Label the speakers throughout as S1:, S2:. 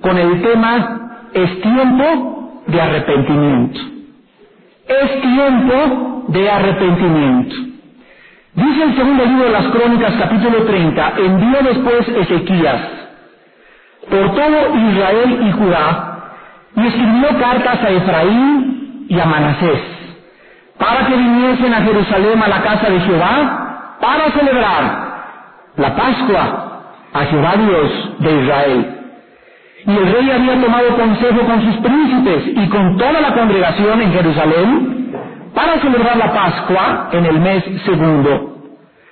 S1: Con el tema es tiempo de arrepentimiento. Es tiempo de arrepentimiento. Dice el segundo libro de las Crónicas, capítulo 30, envió después Ezequías por todo Israel y Judá y escribió cartas a Efraín y a Manasés para que viniesen a Jerusalén a la casa de Jehová para celebrar la Pascua a Jehová Dios de Israel. Y el rey había tomado consejo con sus príncipes y con toda la congregación en Jerusalén para celebrar la Pascua en el mes segundo,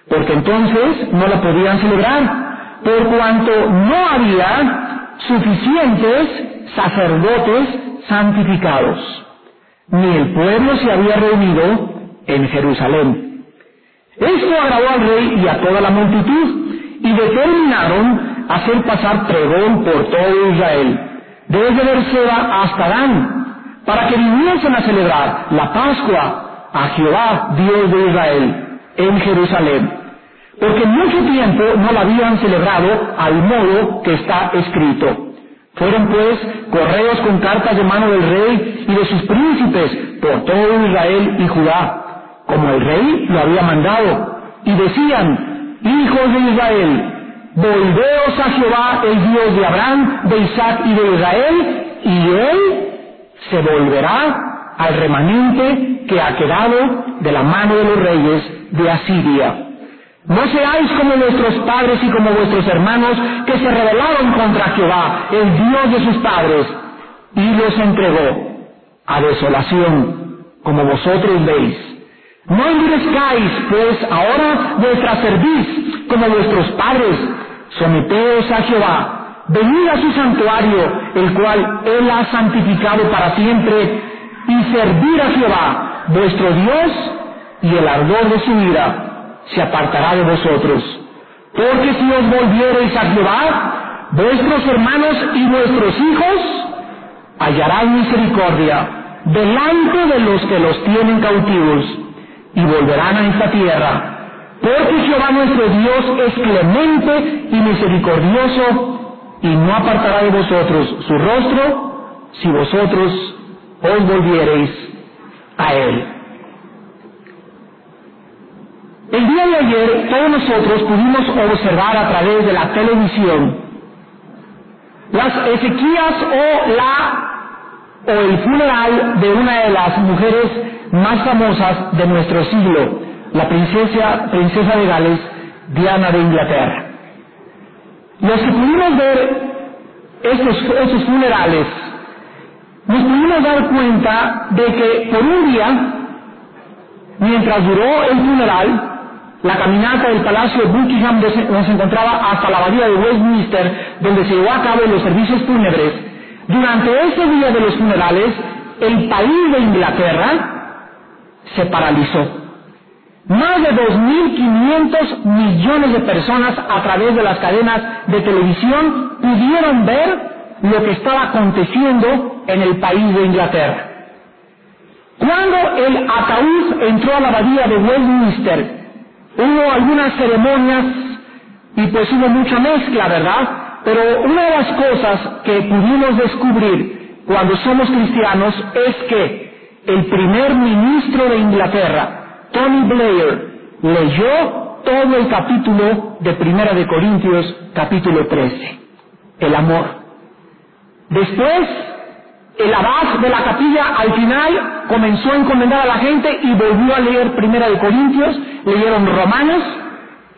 S1: porque entonces no la podían celebrar, por cuanto no había suficientes sacerdotes santificados, ni el pueblo se había reunido en Jerusalén. Esto agradó al rey y a toda la multitud, y determinaron hacer pasar pregón por todo Israel, desde Berseba hasta Dan, para que viniesen a celebrar la Pascua a Jehová, Dios de Israel, en Jerusalén. Porque mucho tiempo no la habían celebrado al modo que está escrito. Fueron pues correos con cartas de mano del rey y de sus príncipes por todo Israel y Judá, como el rey lo había mandado, y decían, hijos de Israel, volveos a Jehová, el Dios de Abraham, de Isaac y de Israel, y él se volverá al remanente que ha quedado de la mano de los reyes de Asiria. No seáis como vuestros padres y como vuestros hermanos que se rebelaron contra Jehová, el Dios de sus padres, y los entregó a desolación, como vosotros veis. No endurezcáis, pues, ahora vuestra cerviz, como vuestros padres, someteos a Jehová, venid a su santuario, el cual Él ha santificado para siempre, y servir a Jehová, vuestro Dios, y el ardor de su ira se apartará de vosotros. Porque si os volviereis a Jehová, vuestros hermanos y vuestros hijos hallarán misericordia delante de los que los tienen cautivos y volverán a esta tierra. Porque Jehová nuestro Dios es clemente y misericordioso y no apartará de vosotros su rostro si vosotros os volviereis a Él. El día de ayer todos nosotros pudimos observar a través de la televisión las Ezequías o la o el funeral de una de las mujeres más famosas de nuestro siglo, la princesa, princesa de Gales, Diana de Inglaterra. Los que pudimos ver estos funerales, nos pudimos dar cuenta de que por un día, mientras duró el funeral, la caminata del Palacio de Buckingham se encontraba hasta la abadía de Westminster, donde se llevó a cabo los servicios fúnebres, durante ese día de los funerales, el país de Inglaterra se paralizó. Más de 2.500 millones de personas a través de las cadenas de televisión pudieron ver lo que estaba aconteciendo en el país de Inglaterra. Cuando el ataúd entró a la abadía de Westminster Hubo algunas ceremonias y pues hubo mucha mezcla, ¿verdad? Pero una de las cosas que pudimos descubrir cuando somos cristianos es que el primer ministro de Inglaterra, Tony Blair, leyó todo el capítulo de Primera de Corintios, capítulo 13, el amor. Después, el abad de la capilla al final comenzó a encomendar a la gente y volvió a leer Primera de Corintios, leyeron Romanos,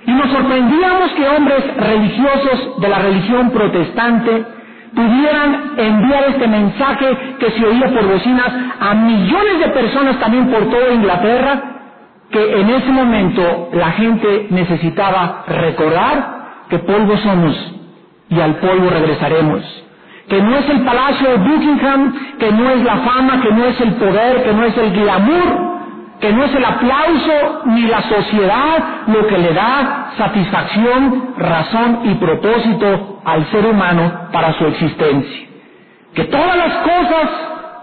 S1: y nos sorprendíamos que hombres religiosos de la religión protestante pudieran enviar este mensaje que se oía por bocinas a millones de personas también por toda Inglaterra, que en ese momento la gente necesitaba recordar que polvo somos y al polvo regresaremos que no es el palacio de Buckingham, que no es la fama, que no es el poder, que no es el glamour, que no es el aplauso ni la sociedad lo que le da satisfacción, razón y propósito al ser humano para su existencia. Que todas las cosas,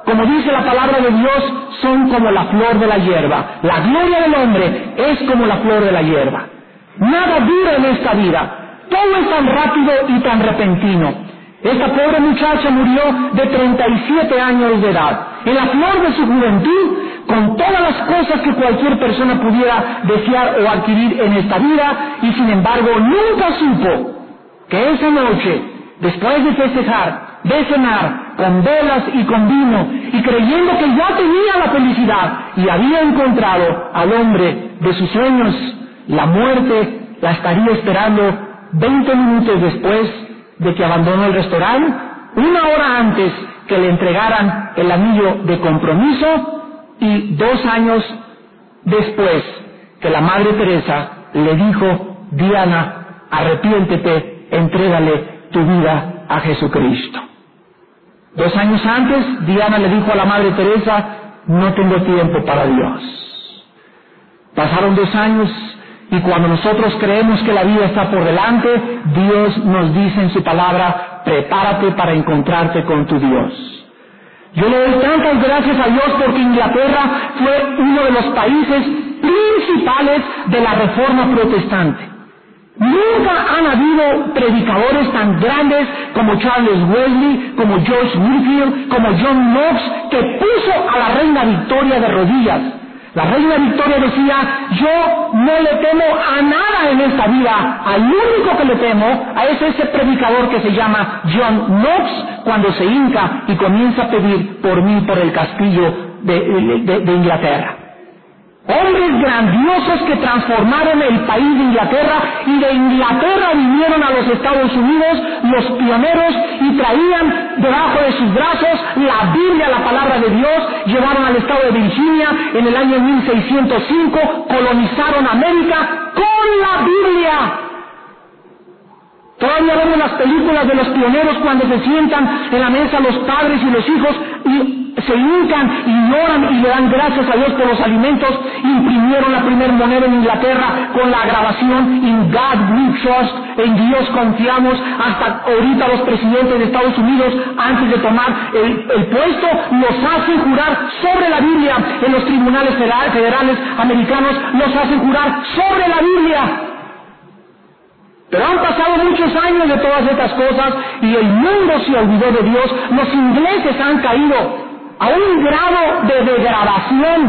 S1: como dice la palabra de Dios, son como la flor de la hierba. La gloria del hombre es como la flor de la hierba. Nada dura en esta vida. Todo es tan rápido y tan repentino. Esta pobre muchacha murió de 37 años de edad, en la flor de su juventud, con todas las cosas que cualquier persona pudiera desear o adquirir en esta vida, y sin embargo nunca supo que esa noche, después de festejar, de cenar, y con vino, y creyendo que ya tenía la felicidad y había encontrado al hombre de sus sueños, la muerte la estaría esperando 20 minutos después de que abandonó el restaurante, una hora antes que le entregaran el anillo de compromiso y dos años después que la Madre Teresa le dijo, Diana, arrepiéntete, entrégale tu vida a Jesucristo. Dos años antes, Diana le dijo a la Madre Teresa, no tengo tiempo para Dios. Pasaron dos años y cuando nosotros creemos que la vida está por delante, Dios nos dice en su palabra, prepárate para encontrarte con tu Dios. Yo le doy tantas gracias a Dios porque Inglaterra fue uno de los países principales de la reforma protestante. Nunca han habido predicadores tan grandes como Charles Wesley, como George Whitfield, como John Knox, que puso a la reina Victoria de rodillas. La reina Victoria decía, yo no le temo a nada en esta vida, al único que le temo a es ese predicador que se llama John Knox cuando se hinca y comienza a pedir por mí por el castillo de, Inglaterra. Hombres grandiosos que transformaron el país de Inglaterra y de Inglaterra vinieron a los Estados Unidos los pioneros y traían debajo de sus brazos la Biblia, la palabra de Dios, llevaron al estado de Virginia en el año 1605, colonizaron América con la Biblia. Todavía vemos las películas de los pioneros cuando se sientan en la mesa los padres y los hijos y se hincan y lloran y le dan gracias a Dios por los alimentos. Imprimieron la primera moneda en Inglaterra con la grabación In God we trust, en Dios confiamos. Hasta ahorita los presidentes de Estados Unidos, antes de tomar el, el puesto, nos hacen jurar sobre la Biblia. En los tribunales federales americanos nos hacen jurar sobre la Biblia. Pero han pasado muchos años de todas estas cosas y el mundo se olvidó de Dios. Los ingleses han caído a un grado de degradación,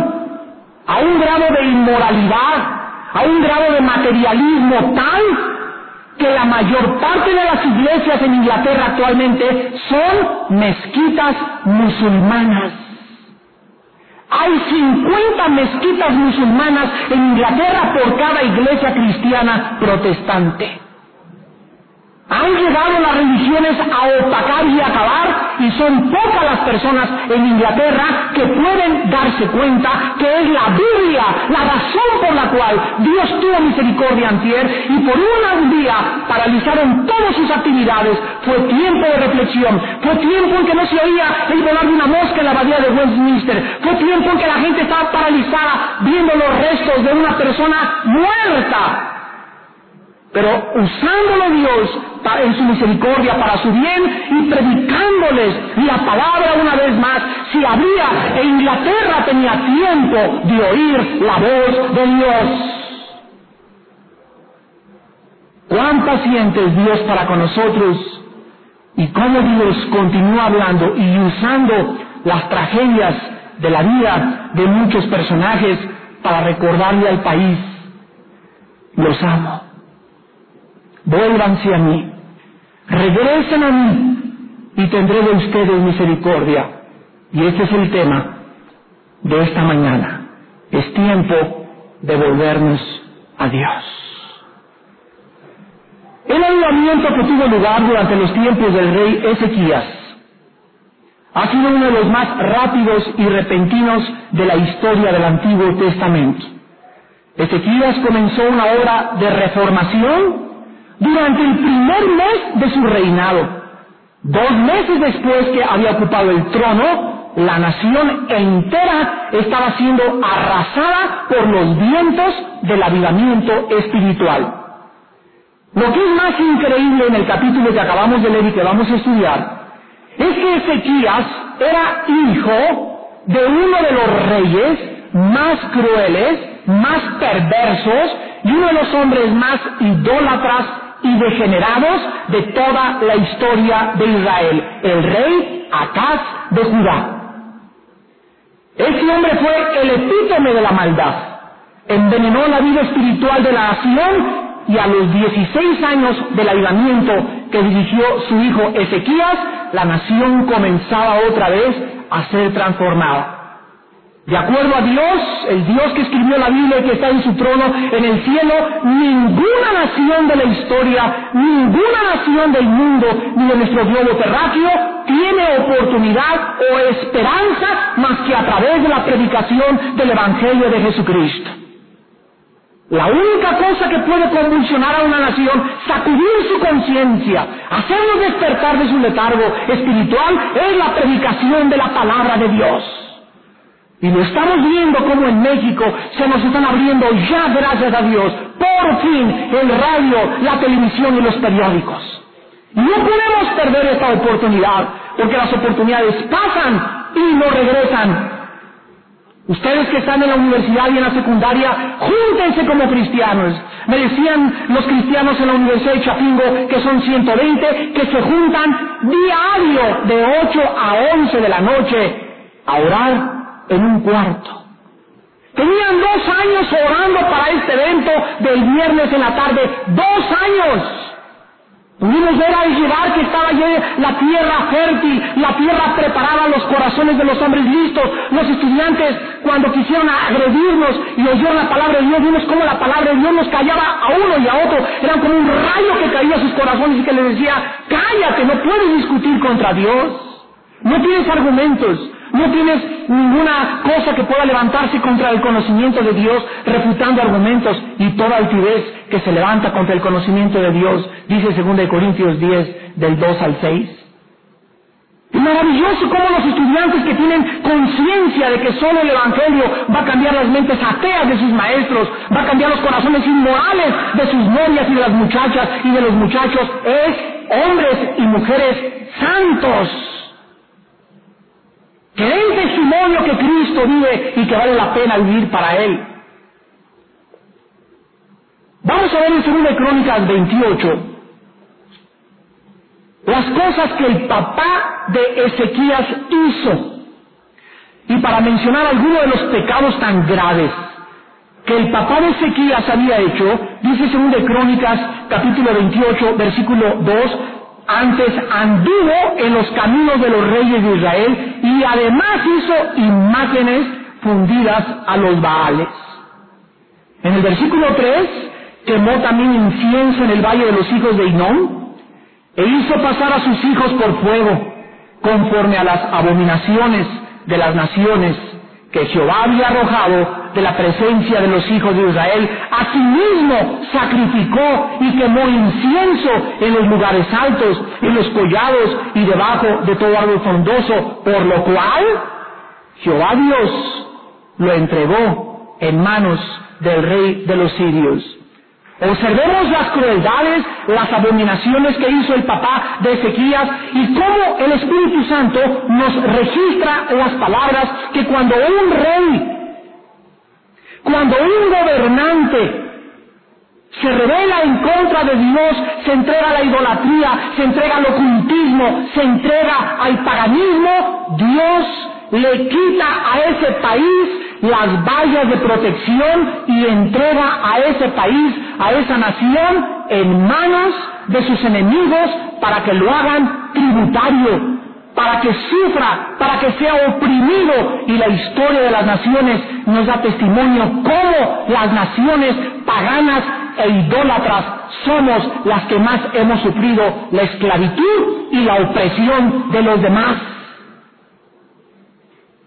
S1: a un grado de inmoralidad, a un grado de materialismo tal que la mayor parte de las iglesias en Inglaterra actualmente son mezquitas musulmanas. Hay 50 mezquitas musulmanas en Inglaterra por cada iglesia cristiana protestante. Han llegado las religiones a opacar y acabar y son pocas las personas en Inglaterra que pueden darse cuenta que es la Biblia la razón por la cual Dios tuvo misericordia antier y por un día paralizaron todas sus actividades. Fue tiempo de reflexión, fue tiempo en que no se oía el volar de una mosca en la abadía de Westminster, fue tiempo en que la gente estaba paralizada viendo los restos de una persona muerta pero usándolo Dios en su misericordia para su bien y predicándoles la palabra una vez más, si habría, e Inglaterra tenía tiempo de oír la voz de Dios. Cuán paciente es Dios para con nosotros y cómo Dios continúa hablando y usando las tragedias de la vida de muchos personajes para recordarle al país, los amo vuélvanse a mí, regresen a mí y tendré de ustedes misericordia. Y este es el tema de esta mañana. Es tiempo de volvernos a Dios. El avivamiento que tuvo lugar durante los tiempos del rey Ezequías ha sido uno de los más rápidos y repentinos de la historia del Antiguo Testamento. Ezequías comenzó una obra de reformación durante el primer mes de su reinado. Dos meses después que había ocupado el trono, la nación entera estaba siendo arrasada por los vientos del avivamiento espiritual. Lo que es más increíble en el capítulo que acabamos de leer y que vamos a estudiar, es que Ezequías era hijo de uno de los reyes más crueles, más perversos y uno de los hombres más idólatras y degenerados de toda la historia de Israel, el rey Acaz de Judá. Ese hombre fue el epítome de la maldad. Envenenó la vida espiritual de la nación y a los 16 años del ayudamiento que dirigió su hijo Ezequías, la nación comenzaba otra vez a ser transformada. De acuerdo a Dios, el Dios que escribió la Biblia y que está en su trono en el cielo, ninguna nación de la historia, ninguna nación del mundo, ni de nuestro globo terráqueo, tiene oportunidad o esperanza más que a través de la predicación del Evangelio de Jesucristo. La única cosa que puede convulsionar a una nación, sacudir su conciencia, hacernos despertar de su letargo espiritual, es la predicación de la palabra de Dios. Y lo estamos viendo como en México se nos están abriendo ya, gracias a Dios, por fin el radio, la televisión y los periódicos. No podemos perder esta oportunidad, porque las oportunidades pasan y no regresan. Ustedes que están en la universidad y en la secundaria, júntense como cristianos. Me decían los cristianos en la Universidad de Chapingo, que son 120, que se juntan diario de 8 a 11 de la noche a orar en un cuarto. Tenían dos años orando para este evento del viernes en la tarde. ¡Dos años! Pudimos ver al llegar que estaba la tierra fértil, la tierra preparada, los corazones de los hombres listos. Los estudiantes, cuando quisieron agredirnos y oyeron la palabra de Dios, vimos cómo la palabra de Dios nos callaba a uno y a otro. Eran como un rayo que caía a sus corazones y que les decía, cállate, no puedes discutir contra Dios. No tienes argumentos. No tienes ninguna cosa que pueda levantarse contra el conocimiento de Dios, refutando argumentos y toda altivez que se levanta contra el conocimiento de Dios, dice 2 Corintios 10, del 2 al 6. Es maravilloso cómo los estudiantes que tienen conciencia de que solo el Evangelio va a cambiar las mentes ateas de sus maestros, va a cambiar los corazones inmorales de sus novias y de las muchachas y de los muchachos, es hombres y mujeres santos que el testimonio que Cristo vive y que vale la pena vivir para Él. Vamos a ver en 2 Crónicas 28 las cosas que el papá de Ezequías hizo. Y para mencionar algunos de los pecados tan graves que el papá de Ezequías había hecho, dice 2 Crónicas capítulo 28 versículo 2, antes anduvo en los caminos de los reyes de Israel y además hizo imágenes fundidas a los Baales. En el versículo 3 quemó también incienso en el valle de los hijos de Inón e hizo pasar a sus hijos por fuego conforme a las abominaciones de las naciones que Jehová había arrojado de la presencia de los hijos de Israel, asimismo sacrificó y quemó incienso en los lugares altos, en los collados y debajo de todo árbol frondoso, por lo cual Jehová Dios lo entregó en manos del rey de los sirios. Observemos las crueldades, las abominaciones que hizo el papá de Ezequías y cómo el Espíritu Santo nos registra las palabras que cuando un rey cuando un gobernante se revela en contra de Dios, se entrega a la idolatría, se entrega al ocultismo, se entrega al paganismo, Dios le quita a ese país las vallas de protección y entrega a ese país, a esa nación, en manos de sus enemigos para que lo hagan tributario, para que sufra, para que sea oprimido. Y la historia de las naciones nos da testimonio cómo las naciones paganas e idólatras somos las que más hemos sufrido la esclavitud y la opresión de los demás.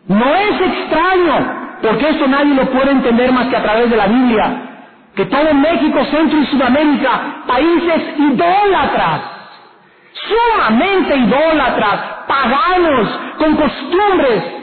S1: No es extraño, porque esto nadie lo puede entender más que a través de la Biblia, que todo México, Centro y Sudamérica, países idólatras, sumamente idólatras, paganos, con costumbres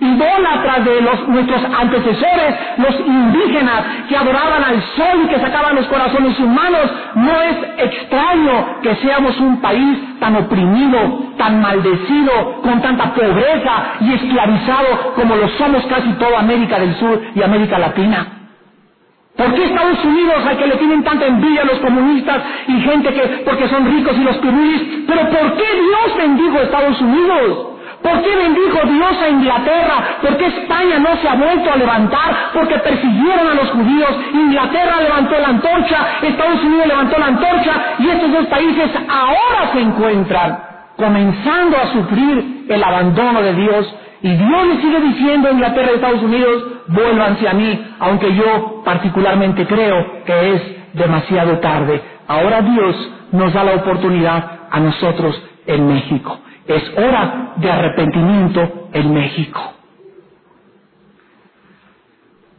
S1: idólatras de los, nuestros antecesores, los indígenas que adoraban al sol y que sacaban los corazones humanos. No es extraño que seamos un país tan oprimido, tan maldecido, con tanta pobreza y esclavizado como lo somos casi toda América del Sur y América Latina. ¿Por qué Estados Unidos, al que le tienen tanta envidia los comunistas y gente que, porque son ricos y los pirulis, pero ¿por qué Dios bendijo a Estados Unidos? ¿Por qué bendijo Dios a Inglaterra? ¿Por qué España no se ha vuelto a levantar? Porque persiguieron a los judíos. Inglaterra levantó la antorcha, Estados Unidos levantó la antorcha y estos dos países ahora se encuentran comenzando a sufrir el abandono de Dios y Dios le sigue diciendo a Inglaterra y Estados Unidos, vuélvanse a mí, aunque yo particularmente creo que es demasiado tarde. Ahora Dios nos da la oportunidad a nosotros en México. Es hora de arrepentimiento en México.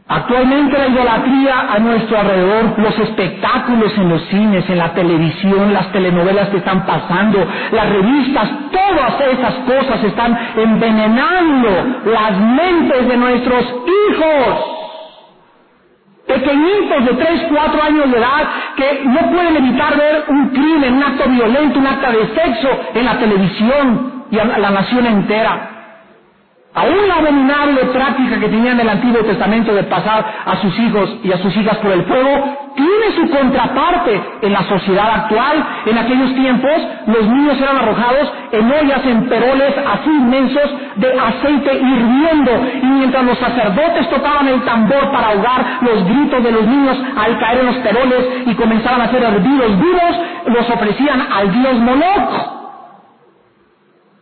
S1: Actualmente la idolatría a nuestro alrededor, los espectáculos en los cines, en la televisión, las telenovelas que están pasando, las revistas, todas esas cosas están envenenando las mentes de nuestros hijos. Pequeñitos de 3, 4 años de edad que no pueden evitar ver un crimen, un acto violento, un acto de sexo en la televisión y a la nación entera. Aún la abominable práctica que tenían en el Antiguo Testamento de pasar a sus hijos y a sus hijas por el fuego, tiene su contraparte en la sociedad actual. En aquellos tiempos los niños eran arrojados en ollas, en peroles así inmensos de aceite hirviendo. Y mientras los sacerdotes tocaban el tambor para ahogar los gritos de los niños al caer en los peroles y comenzaban a ser hervidos vivos, los ofrecían al dios Moloch.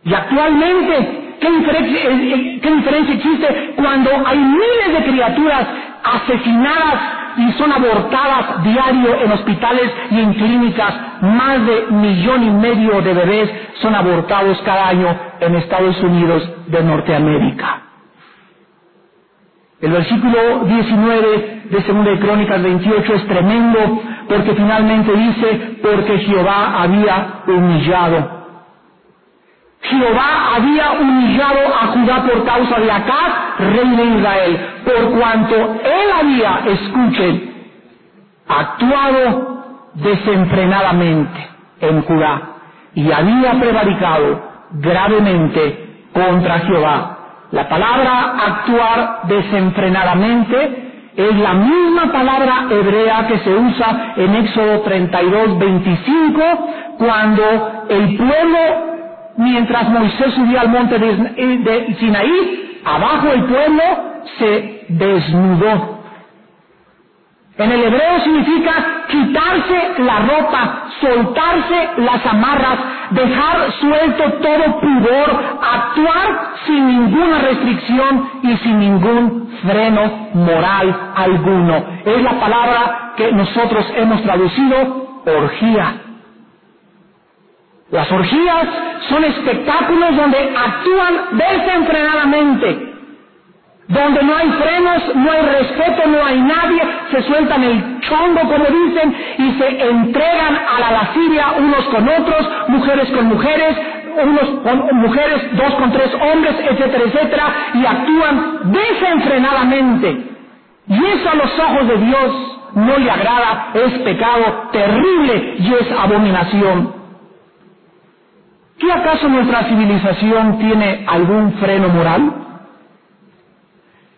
S1: Y actualmente ¿Qué diferencia, eh, eh, ¿Qué diferencia existe cuando hay miles de criaturas asesinadas y son abortadas diario en hospitales y en clínicas? Más de millón y medio de bebés son abortados cada año en Estados Unidos de Norteamérica. El versículo 19 de 2 de Crónicas 28 es tremendo porque finalmente dice, porque Jehová había humillado Jehová había humillado a Judá por causa de Acá, rey de Israel, por cuanto él había, escuchen, actuado desenfrenadamente en Judá y había prevaricado gravemente contra Jehová. La palabra actuar desenfrenadamente es la misma palabra hebrea que se usa en Éxodo 32, 25, cuando el pueblo mientras Moisés subía al monte de, Sinaí, abajo el pueblo se desnudó. En el hebreo significa quitarse la ropa, soltarse las amarras, dejar suelto todo pudor, actuar sin ninguna restricción y sin ningún freno moral alguno. Es la palabra que nosotros hemos traducido orgía. Las orgías son espectáculos donde actúan desenfrenadamente, donde no hay frenos, no hay respeto, no hay nadie, se sueltan el chongo como dicen y se entregan a la lascivia unos con otros, mujeres con mujeres, unos con mujeres, dos con tres hombres, etcétera, etcétera, y actúan desenfrenadamente. Y eso a los ojos de Dios no le agrada, es pecado terrible y es abominación. ¿Qué acaso nuestra civilización tiene algún freno moral?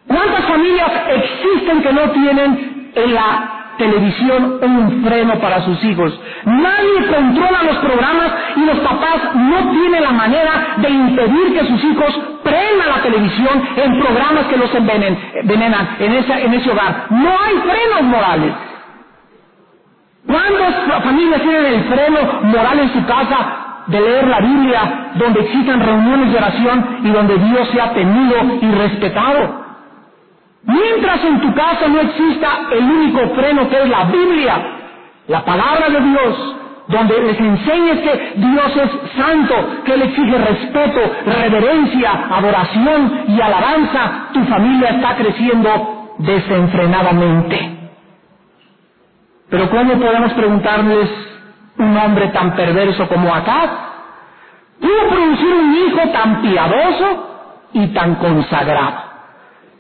S1: ¿Cuántas familias existen que no tienen en la televisión un freno para sus hijos? Nadie controla los programas y los papás no tienen la manera de impedir que sus hijos prendan la televisión en programas que los envenenan en, en ese hogar. No hay frenos morales. ¿Cuántas familias tienen el freno moral en su casa de leer la Biblia, donde existan reuniones de oración y donde Dios sea tenido y respetado. Mientras en tu casa no exista el único freno que es la Biblia, la palabra de Dios, donde les enseñes que Dios es santo, que le exige respeto, reverencia, adoración y alabanza, tu familia está creciendo desenfrenadamente. Pero ¿cómo podemos preguntarles un hombre tan perverso como Acaz, pudo producir un hijo tan piadoso y tan consagrado.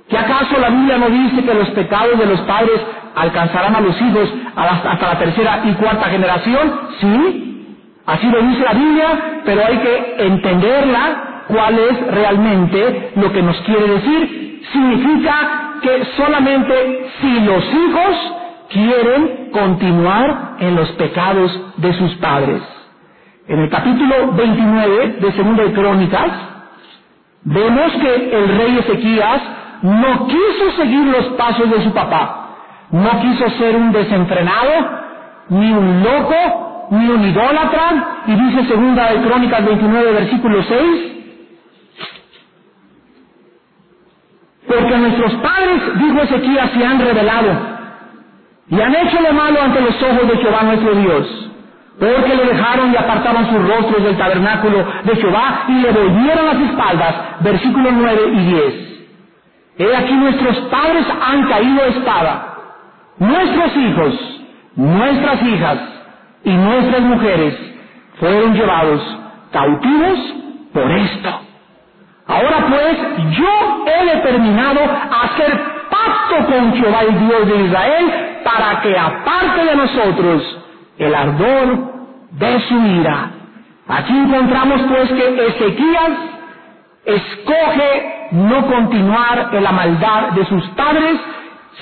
S1: ¿Que acaso la Biblia no dice que los pecados de los padres alcanzarán a los hijos hasta la tercera y cuarta generación? Sí, así lo dice la Biblia, pero hay que entenderla cuál es realmente lo que nos quiere decir. Significa que solamente si los hijos quieren continuar en los pecados de sus padres. En el capítulo 29 de Segunda de Crónicas, vemos que el rey Ezequías no quiso seguir los pasos de su papá. No quiso ser un desenfrenado, ni un loco, ni un idólatra. Y dice Segunda de Crónicas 29, versículo 6, porque nuestros padres, dijo Ezequías, se han revelado y han hecho lo malo ante los ojos de Jehová nuestro Dios, porque le dejaron y apartaron sus rostros del tabernáculo de Jehová y le volvieron las espaldas, versículos 9 y 10. He aquí nuestros padres han caído a espada, nuestros hijos, nuestras hijas y nuestras mujeres fueron llevados cautivos por esto. Ahora pues yo he determinado hacer pacto con Jehová el Dios de Israel para que aparte de nosotros el ardor de su ira. Aquí encontramos pues que Ezequías escoge no continuar en la maldad de sus padres,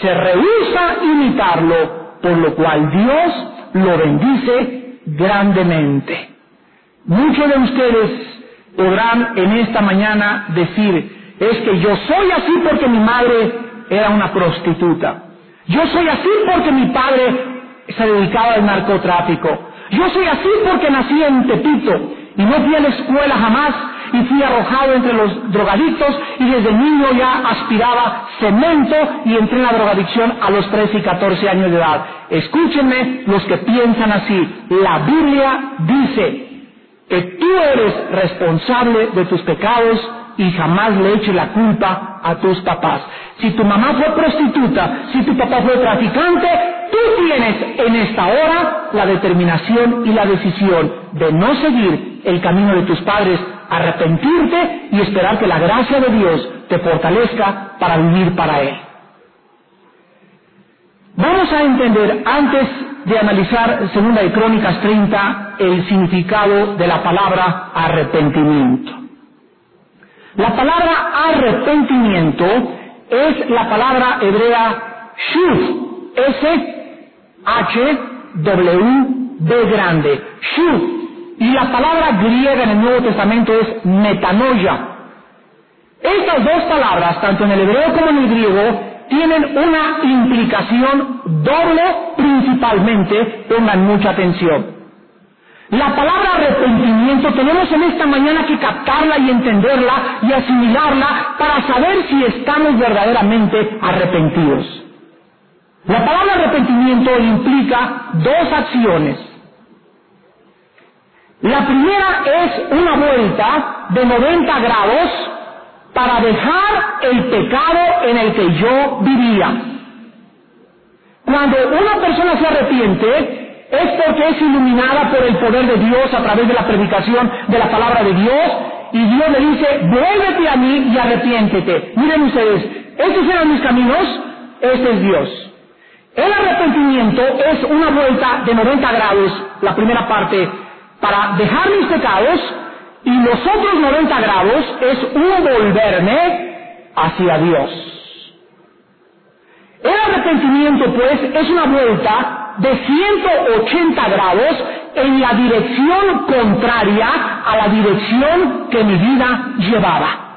S1: se rehúsa imitarlo, por lo cual Dios lo bendice grandemente. Muchos de ustedes podrán en esta mañana decir, es que yo soy así porque mi madre era una prostituta. Yo soy así porque mi padre se dedicaba al narcotráfico. Yo soy así porque nací en Tepito y no fui a la escuela jamás y fui arrojado entre los drogadictos y desde niño ya aspiraba cemento y entré en la drogadicción a los 13 y 14 años de edad. Escúchenme los que piensan así. La Biblia dice que tú eres responsable de tus pecados y jamás le eches la culpa a tus papás. Si tu mamá fue prostituta, si tu papá fue traficante, tú tienes en esta hora la determinación y la decisión de no seguir el camino de tus padres, arrepentirte y esperar que la gracia de Dios te fortalezca para vivir para Él. Vamos a entender, antes de analizar Segunda de Crónicas 30, el significado de la palabra arrepentimiento. La palabra arrepentimiento es la palabra hebrea shuv, S H W B grande, shuv. Y la palabra griega en el Nuevo Testamento es metanoia. Estas dos palabras, tanto en el hebreo como en el griego, tienen una implicación doble principalmente, pongan mucha atención. La palabra arrepentimiento tenemos en esta mañana que captarla y entenderla y asimilarla para saber si estamos verdaderamente arrepentidos. La palabra arrepentimiento implica dos acciones. La primera es una vuelta de 90 grados para dejar el pecado en el que yo vivía. Cuando una persona se arrepiente, es porque es iluminada por el poder de Dios a través de la predicación de la palabra de Dios, y Dios le dice, vuélvete a mí y arrepiéntete. Miren ustedes, estos eran mis caminos, este es Dios. El arrepentimiento es una vuelta de 90 grados, la primera parte, para dejar mis pecados y los otros 90 grados es un volverme hacia Dios. El arrepentimiento, pues, es una vuelta de 180 grados en la dirección contraria a la dirección que mi vida llevaba.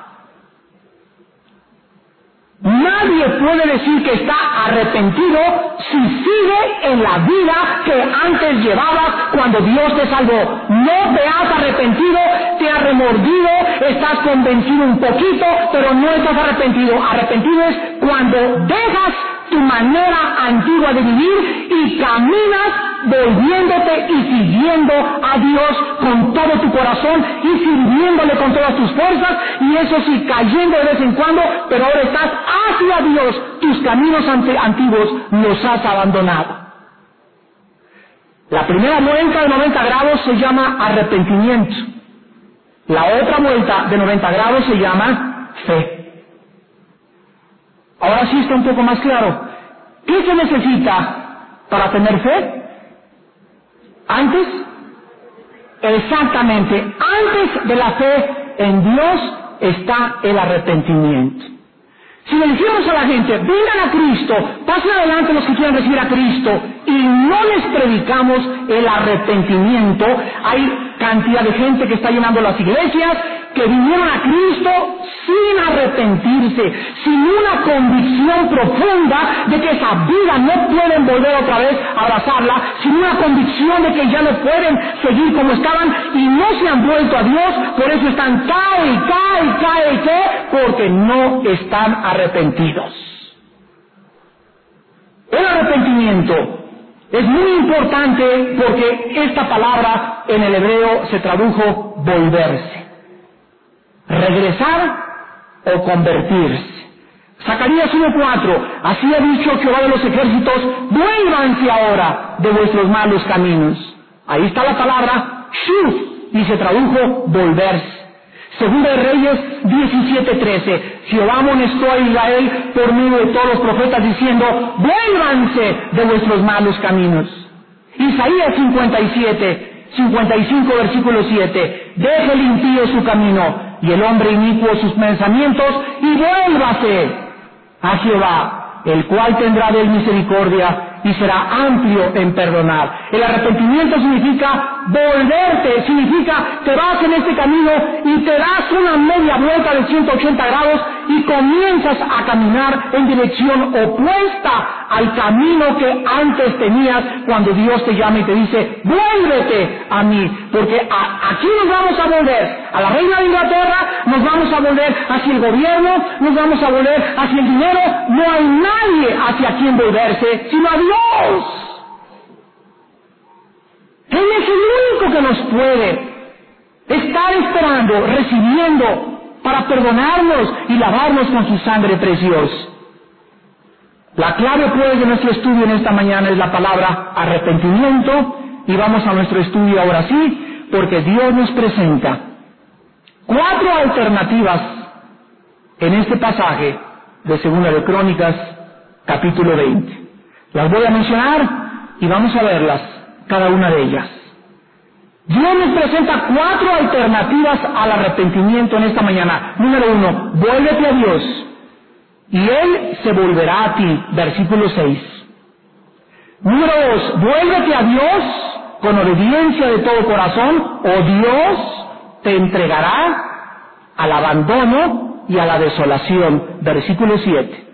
S1: Nadie puede decir que está arrepentido si sigue en la vida que antes llevabas cuando Dios te salvó. No te has arrepentido, te has remordido, estás convencido un poquito, pero no estás arrepentido. Arrepentido es cuando dejas tu manera antigua de vivir y caminas volviéndote y siguiendo a Dios con todo tu corazón y sirviéndole con todas tus fuerzas y eso sí cayendo de vez en cuando, pero ahora estás hacia Dios, tus caminos antiguos los has abandonado. La primera vuelta de 90 grados se llama arrepentimiento. La otra vuelta de 90 grados se llama fe. Ahora sí está un poco más claro. ¿Qué se necesita para tener fe? Antes, exactamente, antes de la fe en Dios está el arrepentimiento. Si le dijimos a la gente, vengan a Cristo, pasen adelante los que quieran recibir a Cristo, y no les predicamos el arrepentimiento, hay cantidad de gente que está llenando las iglesias que vinieron a Cristo sin arrepentirse, sin una convicción profunda de que esa vida no pueden volver otra vez a abrazarla, sin una convicción de que ya no pueden seguir como estaban y no se han vuelto a Dios, por eso están cae, cae, cae, cae, porque no están arrepentidos. El arrepentimiento es muy importante porque esta palabra en el hebreo se tradujo volverse regresar o convertirse. Zacarías 1.4, así ha dicho Jehová de los ejércitos, vuélvanse ahora de vuestros malos caminos. Ahí está la palabra shuf y se tradujo volverse. Segunda de Reyes 17:13, Jehová amonestó a Israel por medio de todos los profetas diciendo, vuélvanse de vuestros malos caminos. Isaías 57, 55 versículo 7, deje el impío su camino y el hombre inicuo sus pensamientos y vuélvase a Jehová, el cual tendrá de él misericordia y será amplio en perdonar. El arrepentimiento significa volverte, significa te vas en este camino y te das una media vuelta de 180 grados y comienzas a caminar en dirección opuesta al camino que antes tenías cuando Dios te llama y te dice, vuélvete a mí, porque aquí nos vamos a volver, a la reina de Inglaterra, nos vamos a volver hacia el gobierno, nos vamos a volver hacia el dinero, no hay nadie hacia quien volverse, sino a Dios. Él es el único que nos puede estar esperando, recibiendo para perdonarnos y lavarnos con su sangre preciosa. La clave pues de nuestro estudio en esta mañana es la palabra arrepentimiento y vamos a nuestro estudio ahora sí, porque Dios nos presenta cuatro alternativas en este pasaje de Segunda de Crónicas, capítulo 20. Las voy a mencionar y vamos a verlas, cada una de ellas. Dios nos presenta cuatro alternativas al arrepentimiento en esta mañana. Número uno, vuélvete a Dios y Él se volverá a ti. Versículo 6. Número dos, vuélvete a Dios con obediencia de todo corazón o Dios te entregará al abandono y a la desolación. Versículo 7.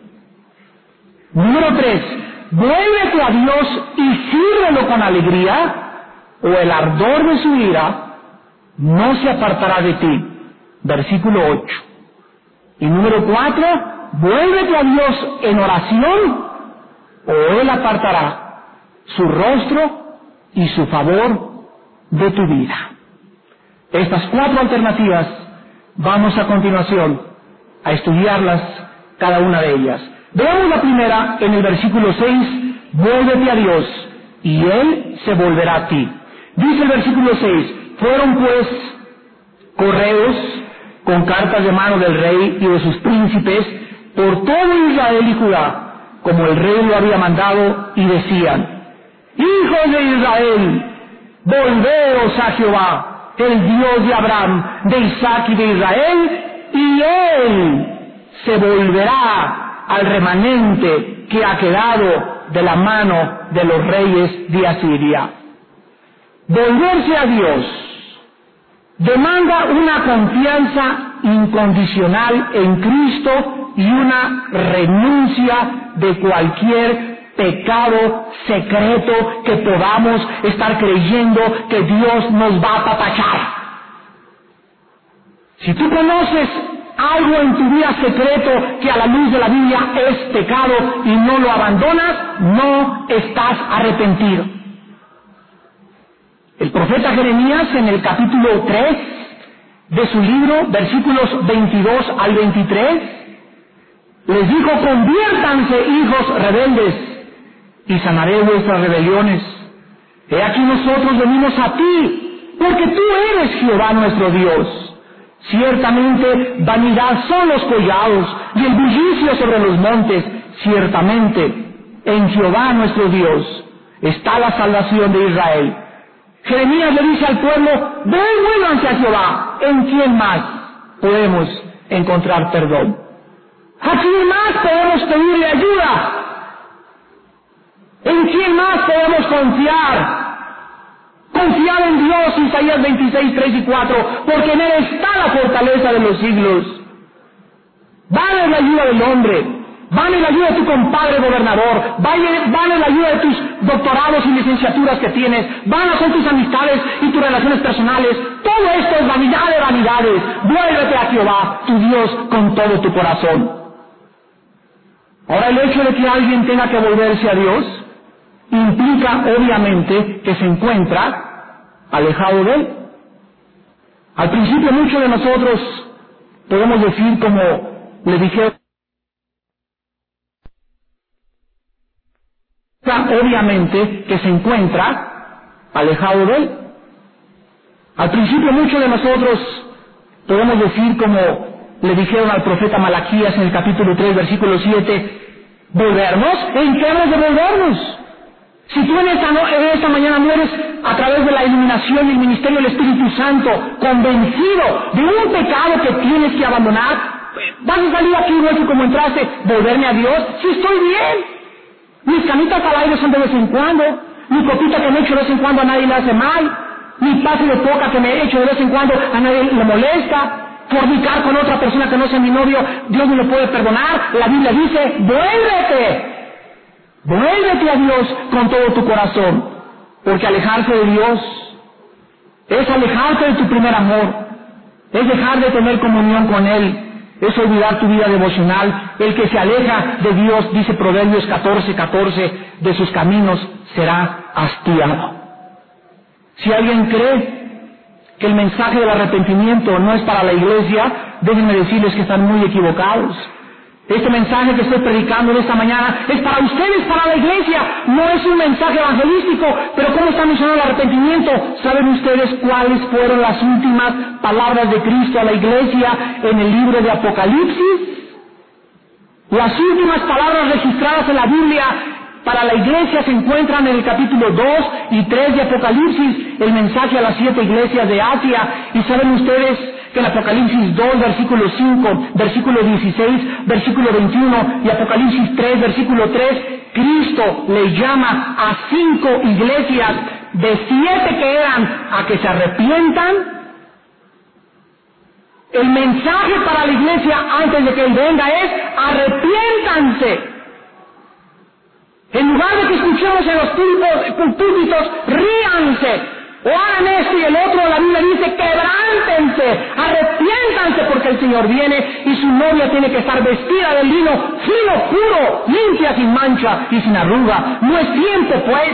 S1: Número tres, vuélvete a Dios y sírvelo con alegría o el ardor de su ira no se apartará de ti. Versículo 8. Y número 4, vuélvete a Dios en oración o Él apartará su rostro y su favor de tu vida. Estas cuatro alternativas vamos a continuación a estudiarlas cada una de ellas. Veamos la primera en el versículo 6, vuélvete a Dios y Él se volverá a ti. Dice el versículo 6, fueron pues correos con cartas de mano del rey y de sus príncipes por todo Israel y Judá, como el rey lo había mandado, y decían, Hijos de Israel, volveos a Jehová, el Dios de Abraham, de Isaac y de Israel, y Él se volverá al remanente que ha quedado de la mano de los reyes de Asiria. Volverse a Dios demanda una confianza incondicional en Cristo y una renuncia de cualquier pecado secreto que podamos estar creyendo que Dios nos va a papachar. Si tú conoces algo en tu vida secreto que a la luz de la Biblia es pecado y no lo abandonas, no estás arrepentido. El profeta Jeremías en el capítulo 3 de su libro, versículos 22 al 23, les dijo, conviértanse hijos rebeldes y sanaré vuestras rebeliones. He aquí nosotros venimos a ti, porque tú eres Jehová nuestro Dios. Ciertamente vanidad son los collados y el bullicio sobre los montes. Ciertamente en Jehová nuestro Dios está la salvación de Israel. Jeremías le dice al pueblo, ven, vuélvanse a Jehová. ¿En quién más podemos encontrar perdón? ¿A quién más podemos pedirle ayuda? ¿En quién más podemos confiar? Confiar en Dios, Isaías 26, 3 y 4, porque en Él está la fortaleza de los siglos. Vale la ayuda del hombre, vale la ayuda de tu compadre gobernador, vale, vale la ayuda de tus doctorados y licenciaturas que tienes, van son tus amistades y tus relaciones personales. Todo esto es vanidad de vanidades. Vuélvete a Jehová, tu Dios, con todo tu corazón. Ahora el hecho de que alguien tenga que volverse a Dios implica obviamente que se encuentra alejado de Él. Al principio muchos de nosotros podemos decir como le dije, obviamente que se encuentra alejado de Él. Al principio muchos de nosotros podemos decir como le dijeron al profeta Malaquías en el capítulo 3, versículo 7, ¿volvernos? ¿En qué hemos de volvernos? Si tú en esta, mañana mueres a través de la iluminación y el ministerio del Espíritu Santo, convencido de un pecado que tienes que abandonar, vas a salir aquí igual que como entraste, volverme a Dios, si estoy bien. Mis camitas al aire son de vez en cuando, mi copita que me echo de vez en cuando a nadie le hace mal, mi pase de poca que me he hecho de vez en cuando a nadie le molesta, fornicar con otra persona que no sea mi novio, Dios me lo puede perdonar, la Biblia dice, vuélvete, Vuélvete a Dios con todo tu corazón, porque alejarse de Dios es alejarte de tu primer amor, es dejar de tener comunión con Él, es olvidar tu vida devocional. El que se aleja de Dios, dice Proverbios 14, 14, de sus caminos será hastiado. Si alguien cree que el mensaje del arrepentimiento no es para la iglesia, déjenme decirles que están muy equivocados. Este mensaje que estoy predicando en esta mañana es para ustedes, para la iglesia. No es un mensaje evangelístico, pero ¿cómo está mencionando el arrepentimiento? ¿Saben ustedes cuáles fueron las últimas palabras de Cristo a la iglesia en el libro de Apocalipsis? Las últimas palabras registradas en la Biblia para la iglesia se encuentran en el capítulo 2 y 3 de Apocalipsis, el mensaje a las siete iglesias de Asia. Y saben ustedes que en Apocalipsis 2, versículo 5, versículo 16, versículo 21 y Apocalipsis 3, versículo 3, Cristo le llama a cinco iglesias de siete que eran a que se arrepientan. El mensaje para la iglesia antes de que Él venga es arrepiéntanse. En lugar de que escuchemos en los púlpitos, ríanse, o hagan esto y el otro, la Biblia dice, quebrántense, arrepiéntanse porque el Señor viene y su novia tiene que estar vestida de lino fino, puro, limpia, sin mancha y sin arruga. No es tiempo, pues,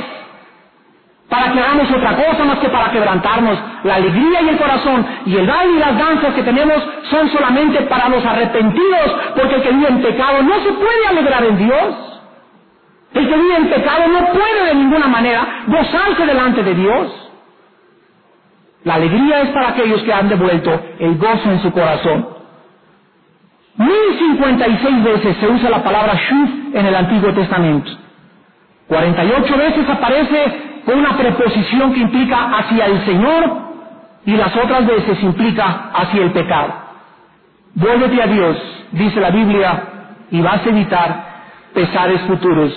S1: para que hagamos otra cosa más que para quebrantarnos. La alegría y el corazón y el baile y las danzas que tenemos son solamente para los arrepentidos, porque el que vive en pecado no se puede alegrar en Dios. El que vive en pecado no puede de ninguna manera gozarse delante de Dios. La alegría es para aquellos que han devuelto el gozo en su corazón. 1056 veces se usa la palabra shuf en el Antiguo Testamento. 48 veces aparece con una preposición que implica hacia el Señor y las otras veces implica hacia el pecado. Vuélvete a Dios, dice la Biblia, y vas a evitar pesares futuros.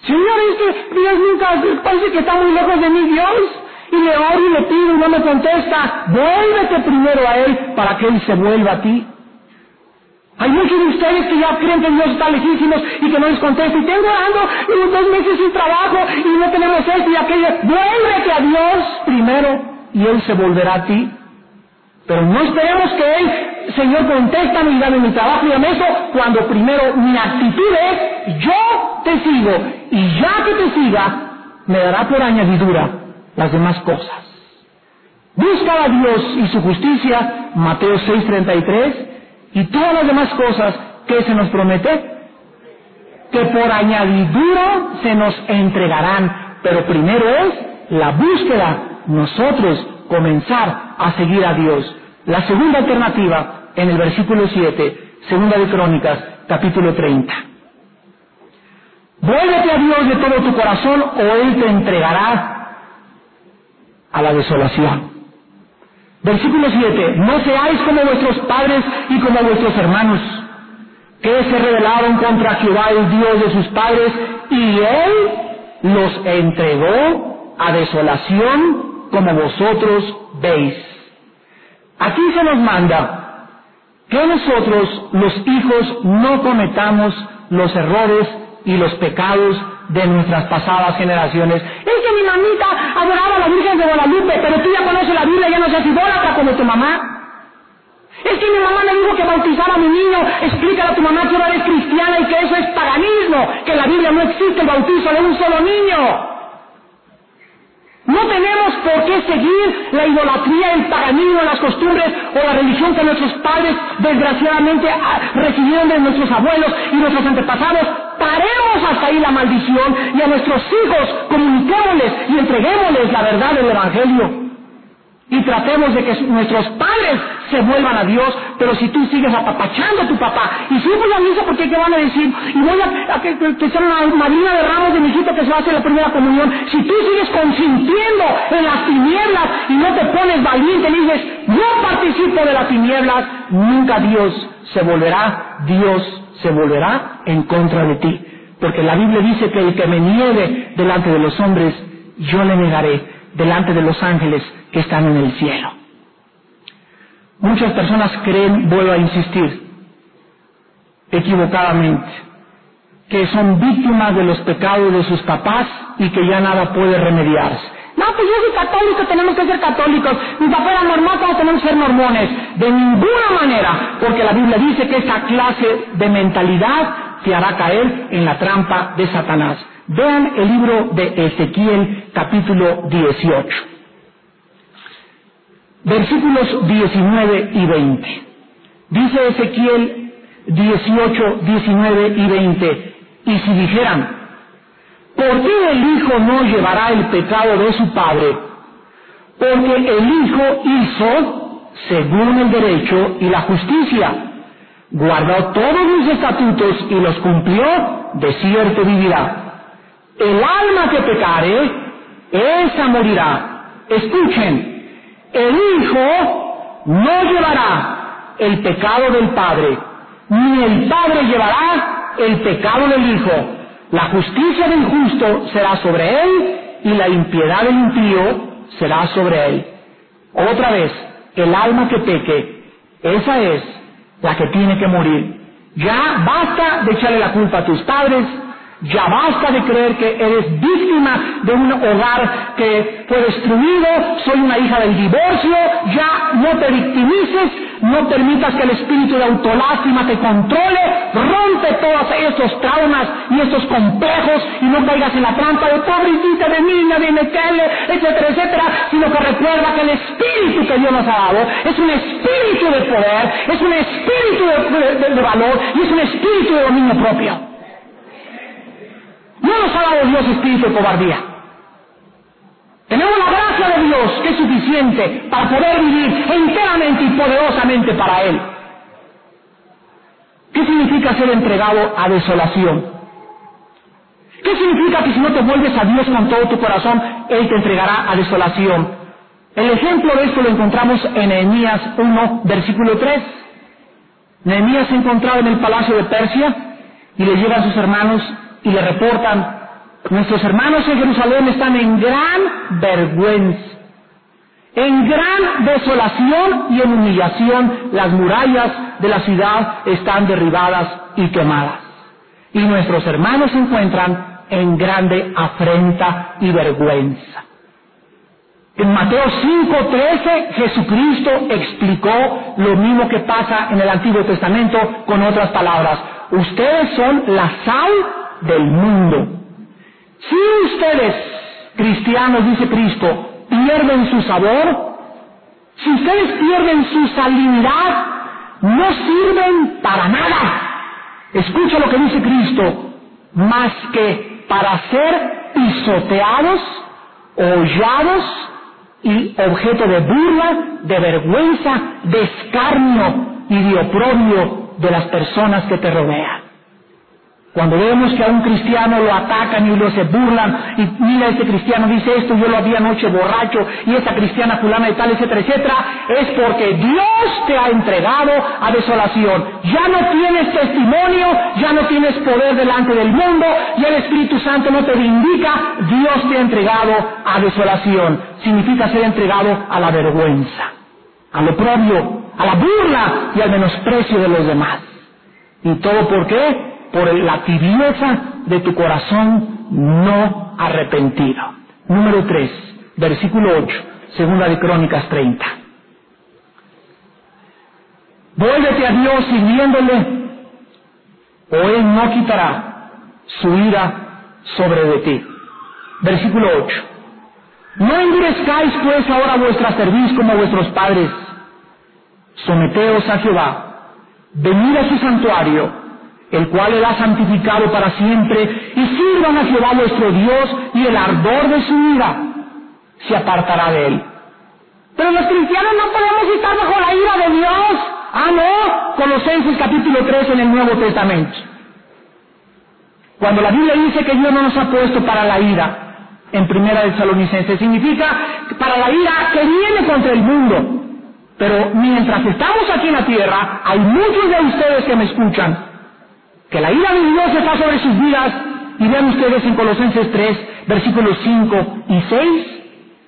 S1: Señor, es que Dios nunca, parece que está muy lejos de mí, Dios y le oro y le pido y no me contesta, vuélvete primero a Él para que Él se vuelva a ti. Hay muchos de ustedes que ya creen que Dios está lejísimos y que no les contesta. Y tengo ando dos meses sin trabajo y no tenemos esto y aquello. Vuélvete a Dios primero y Él se volverá a ti. Pero no esperemos que Él, Señor, contéstame y dame mi trabajo y dame eso, cuando primero mi actitud es, yo te sigo. Y ya que te siga, me dará por añadidura las demás cosas. Busca a Dios y su justicia, Mateo 6:33, y todas las demás cosas que se nos promete, que por añadidura se nos entregarán, pero primero es la búsqueda, nosotros comenzar a seguir a Dios. La segunda alternativa en el versículo 7, segunda de Crónicas, capítulo 30. Vuélvete a Dios de todo tu corazón o Él te entregará a la desolación. Versículo 7. No seáis como vuestros padres y como vuestros hermanos, que se rebelaron contra Jehová el Dios de sus padres y él los entregó a desolación como vosotros veis. Aquí se nos manda que nosotros los hijos no cometamos los errores y los pecados de nuestras pasadas generaciones. Es que mi mamita adoraba a la Virgen de Guadalupe, pero tú ya conoces la Biblia, ya no seas idólatra como tu mamá. Es que mi mamá me dijo que bautizara a mi niño, explícale a tu mamá que ahora es cristiana y que eso es paganismo, que en la Biblia no existe el bautizo de un solo niño. No tenemos por qué seguir la idolatría, el paganismo, las costumbres o la religión que nuestros padres desgraciadamente ah, recibieron de nuestros abuelos y nuestros antepasados. Hasta ahí la maldición y a nuestros hijos comuniquémosles y entreguémosles la verdad del Evangelio. Y tratemos de que nuestros padres se vuelvan a Dios, pero si tú sigues apapachando a tu papá, y si voy a misa porque qué van a decir, y voy a, que, que, sea una madrina de ramos de mi hijito que se va a hacer la primera comunión, si tú sigues consintiendo en las tinieblas y no te pones valiente y dices, no participo de las tinieblas, nunca Dios se volverá, Dios se volverá en contra de ti. Porque la Biblia dice que el que me niegue delante de los hombres, yo le negaré delante de los ángeles que están en el cielo. Muchas personas creen, vuelvo a insistir, equivocadamente, que son víctimas de los pecados de sus papás y que ya nada puede remediarse. No, pues yo soy católico, tenemos que ser católicos. Mi papá era normal, como tenemos que ser mormones. De ninguna manera, porque la Biblia dice que esa clase de mentalidad te hará caer en la trampa de Satanás. Vean el libro de Ezequiel capítulo 18 versículos 19 y 20. Dice Ezequiel 18, 19 y 20, y si dijeran, ¿por qué el Hijo no llevará el pecado de su Padre? Porque el Hijo hizo según el derecho y la justicia, guardó todos los estatutos y los cumplió, de cierto vivirá. El alma que pecare, esa morirá. Escuchen, el Hijo no llevará el pecado del Padre, ni el Padre llevará el pecado del Hijo. La justicia del justo será sobre él y la impiedad del impío será sobre él. Otra vez, el alma que peque, esa es la que tiene que morir. Ya basta de echarle la culpa a tus padres, ya basta de creer que eres víctima de un hogar que fue destruido, soy una hija del divorcio, ya no te victimices, no permitas que el espíritu de autolástima te controle, rompe todos estos traumas y estos complejos y no caigas en la trampa de pobrecita de niña, de metele, etcétera, etcétera, sino que recuerda que el espíritu que Dios nos ha dado es un espíritu de poder, es un espíritu de valor y es un espíritu de dominio propio. No nos ha dado Dios espíritu de cobardía. Tenemos la gracia de Dios que es suficiente para poder vivir enteramente y poderosamente para Él. ¿Qué significa ser entregado a desolación? ¿Qué significa que si no te vuelves a Dios con todo tu corazón, Él te entregará a desolación? El ejemplo de esto lo encontramos en Nehemías 1, versículo 3. Nehemías se encontraba en el palacio de Persia y le llegan sus hermanos y le reportan, nuestros hermanos en Jerusalén están en gran vergüenza, en gran desolación y en humillación. Las murallas de la ciudad están derribadas y quemadas. Y nuestros hermanos se encuentran en grande afrenta y vergüenza. En Mateo 5:13 Jesucristo explicó lo mismo que pasa en el Antiguo Testamento con otras palabras. Ustedes son la sal del mundo. Si ustedes, cristianos, dice Cristo, pierden su sabor, si ustedes pierden su salinidad, no sirven para nada. Escucha lo que dice Cristo, más que para ser pisoteados, hollados y objeto de burla, de vergüenza, de escarnio y de oprobio de las personas que te rodean. Cuando vemos que a un cristiano lo atacan y lo se burlan, y mira este cristiano dice esto, yo lo había anoche borracho, y esta cristiana fulana y tal, etcétera, etcétera, es porque Dios te ha entregado a desolación. Ya no tienes testimonio, ya no tienes poder delante del mundo, y el Espíritu Santo no te vindica, Dios te ha entregado a desolación. Significa ser entregado a la vergüenza, a lo propio, a la burla y al menosprecio de los demás. ¿Y todo por qué? Por la tibieza de tu corazón no arrepentido. Número 3, versículo 8, segunda de Crónicas 30. Vuélvete a Dios sirviéndole, o Él no quitará su ira sobre de ti. Versículo 8. No endurezcáis pues ahora vuestra cerviz como vuestros padres. Someteos a Jehová. Venid a su santuario el cual Él ha santificado para siempre, y sirvan a Jehová vuestro Dios, y el ardor de su ira se apartará de Él. Pero los cristianos no podemos estar bajo la ira de Dios. Ah, no. Colosenses capítulo 3 en el Nuevo Testamento. Cuando la Biblia dice que Dios no nos ha puesto para la ira, en primera de Salonicenses, significa para la ira que viene contra el mundo. Pero mientras estamos aquí en la tierra, hay muchos de ustedes que me escuchan que la ira de Dios está sobre sus vidas. Y vean ustedes en Colosenses 3, versículos 5 y 6,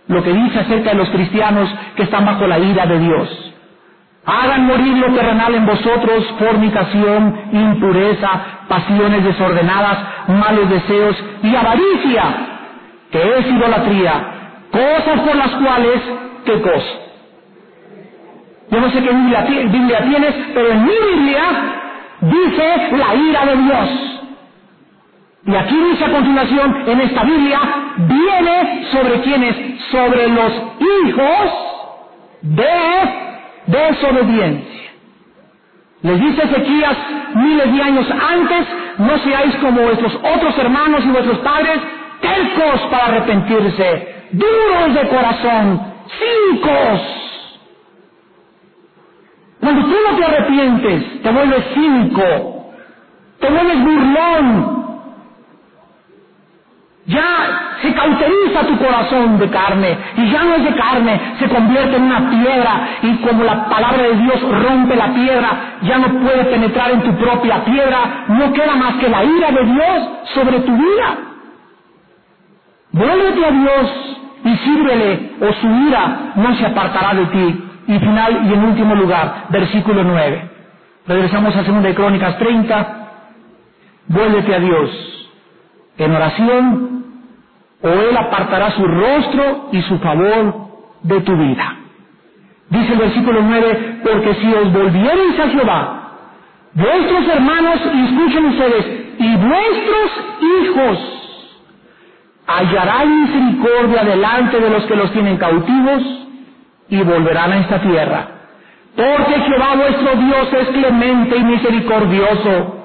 S1: lo que dice acerca de los cristianos que están bajo la ira de Dios. Hagan morir lo terrenal en vosotros, fornicación, impureza, pasiones desordenadas, malos deseos y avaricia, que es idolatría, cosas por las cuales, ¿qué cosa? Yo no sé qué Biblia, Biblia tienes, pero en mi Biblia dice la ira de Dios. Y aquí dice a continuación, en esta Biblia, viene sobre quienes, sobre los hijos de desobediencia. Les dice Ezequías miles de años antes, no seáis como vuestros otros hermanos y vuestros padres, tercos para arrepentirse, duros de corazón, cínicos, cuando tú no te arrepientes, te vuelves cínico, te vuelves burlón. Ya se cauteriza tu corazón de carne y ya no es de carne, se convierte en una piedra y como la palabra de Dios rompe la piedra, ya no puede penetrar en tu propia piedra, no queda más que la ira de Dios sobre tu vida. Vuélvete a Dios y sírvele o su ira no se apartará de ti. Y final y en último lugar, versículo 9. Regresamos a 2 de Crónicas 30. Vuélvete a Dios en oración o Él apartará su rostro y su favor de tu vida. Dice el versículo 9, porque si os volviereis a Jehová, vuestros hermanos, y escuchen ustedes, y vuestros hijos hallarán misericordia delante de los que los tienen cautivos, y volverán a esta tierra. Porque Jehová vuestro Dios es clemente y misericordioso,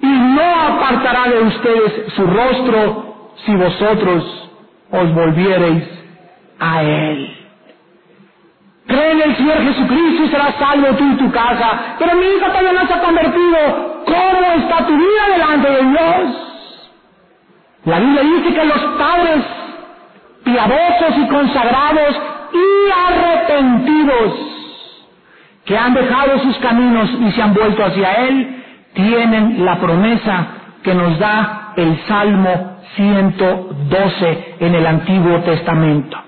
S1: y no apartará de ustedes su rostro si vosotros os volviereis a Él. Cree en el Señor Jesucristo y serás salvo tú y tu casa. Pero mi hija todavía no se ha convertido. ¿Cómo está tu vida delante de Dios? La Biblia dice que los padres piadosos y consagrados y arrepentidos que han dejado sus caminos y se han vuelto hacia Él, tienen la promesa que nos da el Salmo 112 en el Antiguo Testamento.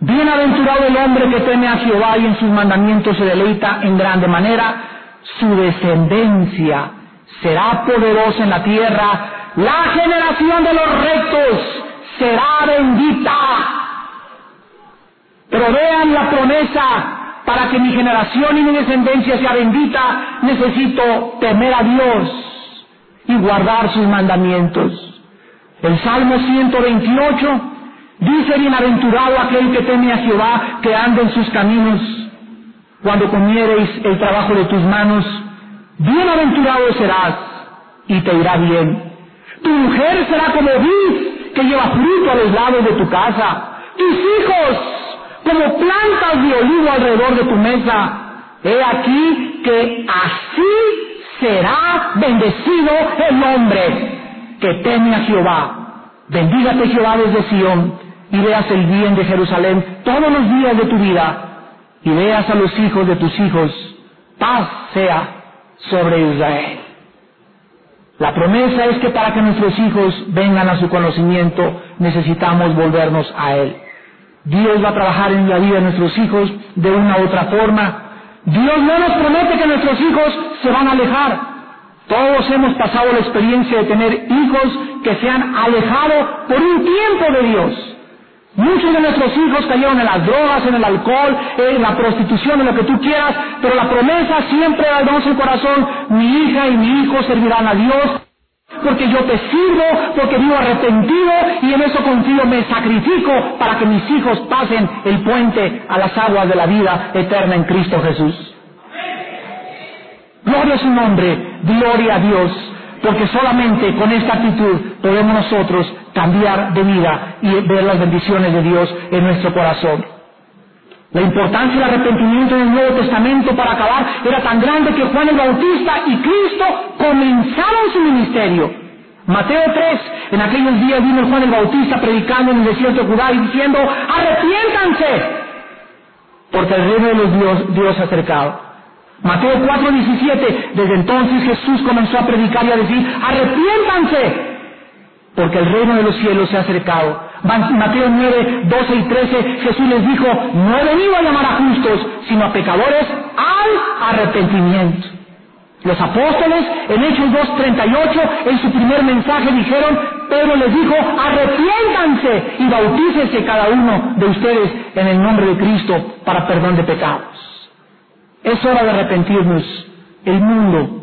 S1: Bienaventurado el hombre que teme a Jehová y en sus mandamientos se deleita en grande manera, su descendencia será poderosa en la tierra, la generación de los rectos será bendita. Pero vean la promesa, para que mi generación y mi descendencia sea bendita, necesito temer a Dios y guardar sus mandamientos. El Salmo 128 dice, bienaventurado aquel que teme a Jehová, que anda en sus caminos. Cuando comiereis el trabajo de tus manos, bienaventurado serás y te irá bien. Tu mujer será como vid que lleva fruto a los lados de tu casa. Tus hijos como plantas de olivo alrededor de tu mesa. He aquí que así será bendecido el hombre que teme a Jehová. Bendígate Jehová desde Sión y veas el bien de Jerusalén todos los días de tu vida y veas a los hijos de tus hijos. Paz sea sobre Israel. La promesa es que para que nuestros hijos vengan a su conocimiento necesitamos volvernos a Él. Dios va a trabajar en la vida de nuestros hijos de una u otra forma. Dios no nos promete que nuestros hijos se van a alejar. Todos hemos pasado la experiencia de tener hijos que se han alejado por un tiempo de Dios. Muchos de nuestros hijos cayeron en las drogas, en el alcohol, en la prostitución, en lo que tú quieras, pero la promesa siempre damos el corazón, mi hija y mi hijo servirán a Dios, porque yo te sirvo, porque vivo arrepentido y en eso confío, me sacrifico para que mis hijos pasen el puente a las aguas de la vida eterna en Cristo Jesús. Gloria a su nombre, gloria a Dios, porque solamente con esta actitud podemos nosotros cambiar de vida y ver las bendiciones de Dios en nuestro corazón. La importancia del arrepentimiento en el Nuevo Testamento para acabar era tan grande que Juan el Bautista y Cristo comenzaron su ministerio. Mateo 3, en aquellos días vino Juan el Bautista predicando en el desierto de Judá y diciendo, arrepiéntanse, porque el reino de los Dios, Dios ha acercado. Mateo 4, 17, desde entonces Jesús comenzó a predicar y a decir, arrepiéntanse, porque el reino de los cielos se ha acercado. Mateo 9, 12 y 13, Jesús les dijo, no he venido a llamar a justos, sino a pecadores al arrepentimiento. Los apóstoles en Hechos 2, 38, en su primer mensaje dijeron, Pedro les dijo, arrepiéntanse y bautícense cada uno de ustedes en el nombre de Cristo para perdón de pecados. Es hora de arrepentirnos. El mundo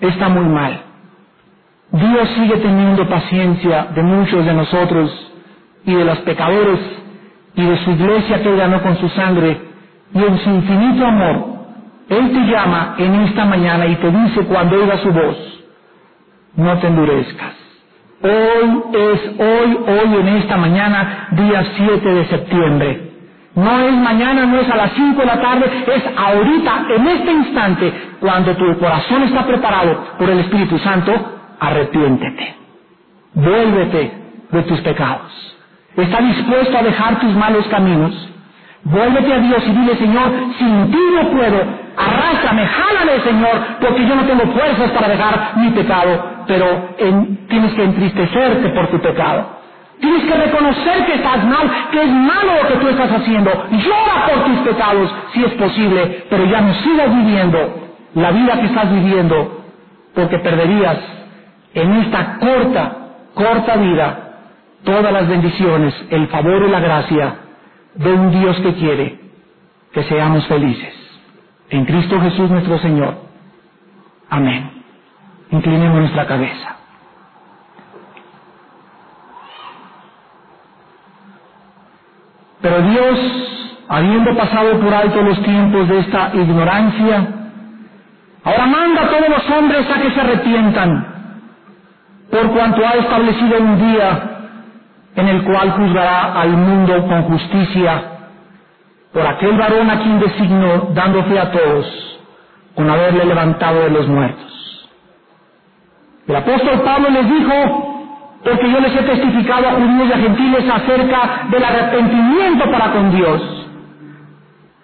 S1: está muy mal. Dios sigue teniendo paciencia de muchos de nosotros y de los pecadores y de su iglesia que ganó con su sangre y en su infinito amor. Él te llama en esta mañana y te dice cuando oiga su voz, no te endurezcas. Hoy es hoy, hoy en esta mañana, día 7 de septiembre. No es mañana, no es a las 5 de la tarde, es ahorita, en este instante, cuando tu corazón está preparado por el Espíritu Santo, arrepiéntete. Vuélvete de tus pecados. Está dispuesto a dejar tus malos caminos. Vuélvete a Dios y dile, Señor, sin ti no puedo. Arrástrame, jálame, Señor, porque yo no tengo fuerzas para dejar mi pecado. Pero tienes que entristecerte por tu pecado. Tienes que reconocer que estás mal, que es malo lo que tú estás haciendo. Llora por tus pecados, si es posible, pero ya no sigas viviendo la vida que estás viviendo, porque perderías en esta corta, corta vida todas las bendiciones, el favor y la gracia de un Dios que quiere que seamos felices. En Cristo Jesús nuestro Señor. Amén. Inclinemos nuestra cabeza. Pero Dios, habiendo pasado por alto los tiempos de esta ignorancia, ahora manda a todos los hombres a que se arrepientan por cuanto ha establecido un día en el cual juzgará al mundo con justicia por aquel varón a quien designó, dando fe a todos, con haberle levantado de los muertos. El apóstol Pablo les dijo, porque yo les he testificado a judíos y a gentiles acerca del arrepentimiento para con Dios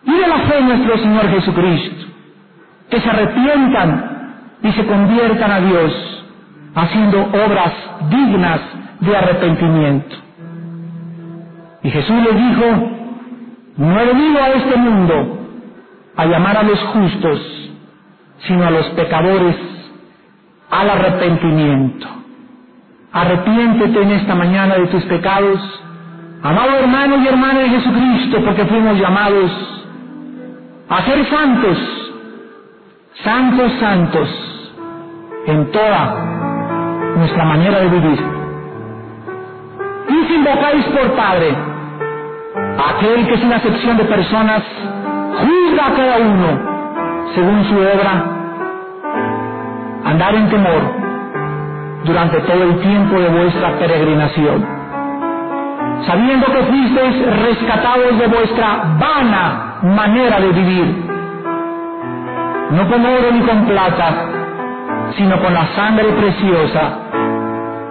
S1: y de la fe en nuestro Señor Jesucristo, que se arrepientan y se conviertan a Dios haciendo obras dignas de arrepentimiento. Y Jesús le dijo, no he venido a este mundo a llamar a los justos, sino a los pecadores al arrepentimiento. Arrepiéntete en esta mañana de tus pecados, amado hermano y hermana de Jesucristo, porque fuimos llamados a ser santos, santos, santos, en toda nuestra manera de vivir. Invocáis por Padre, aquel que sin acepción de personas juzga a cada uno según su obra, andar en temor durante todo el tiempo de vuestra peregrinación, sabiendo que fuisteis rescatados de vuestra vana manera de vivir, no con oro ni con plata, sino con la sangre preciosa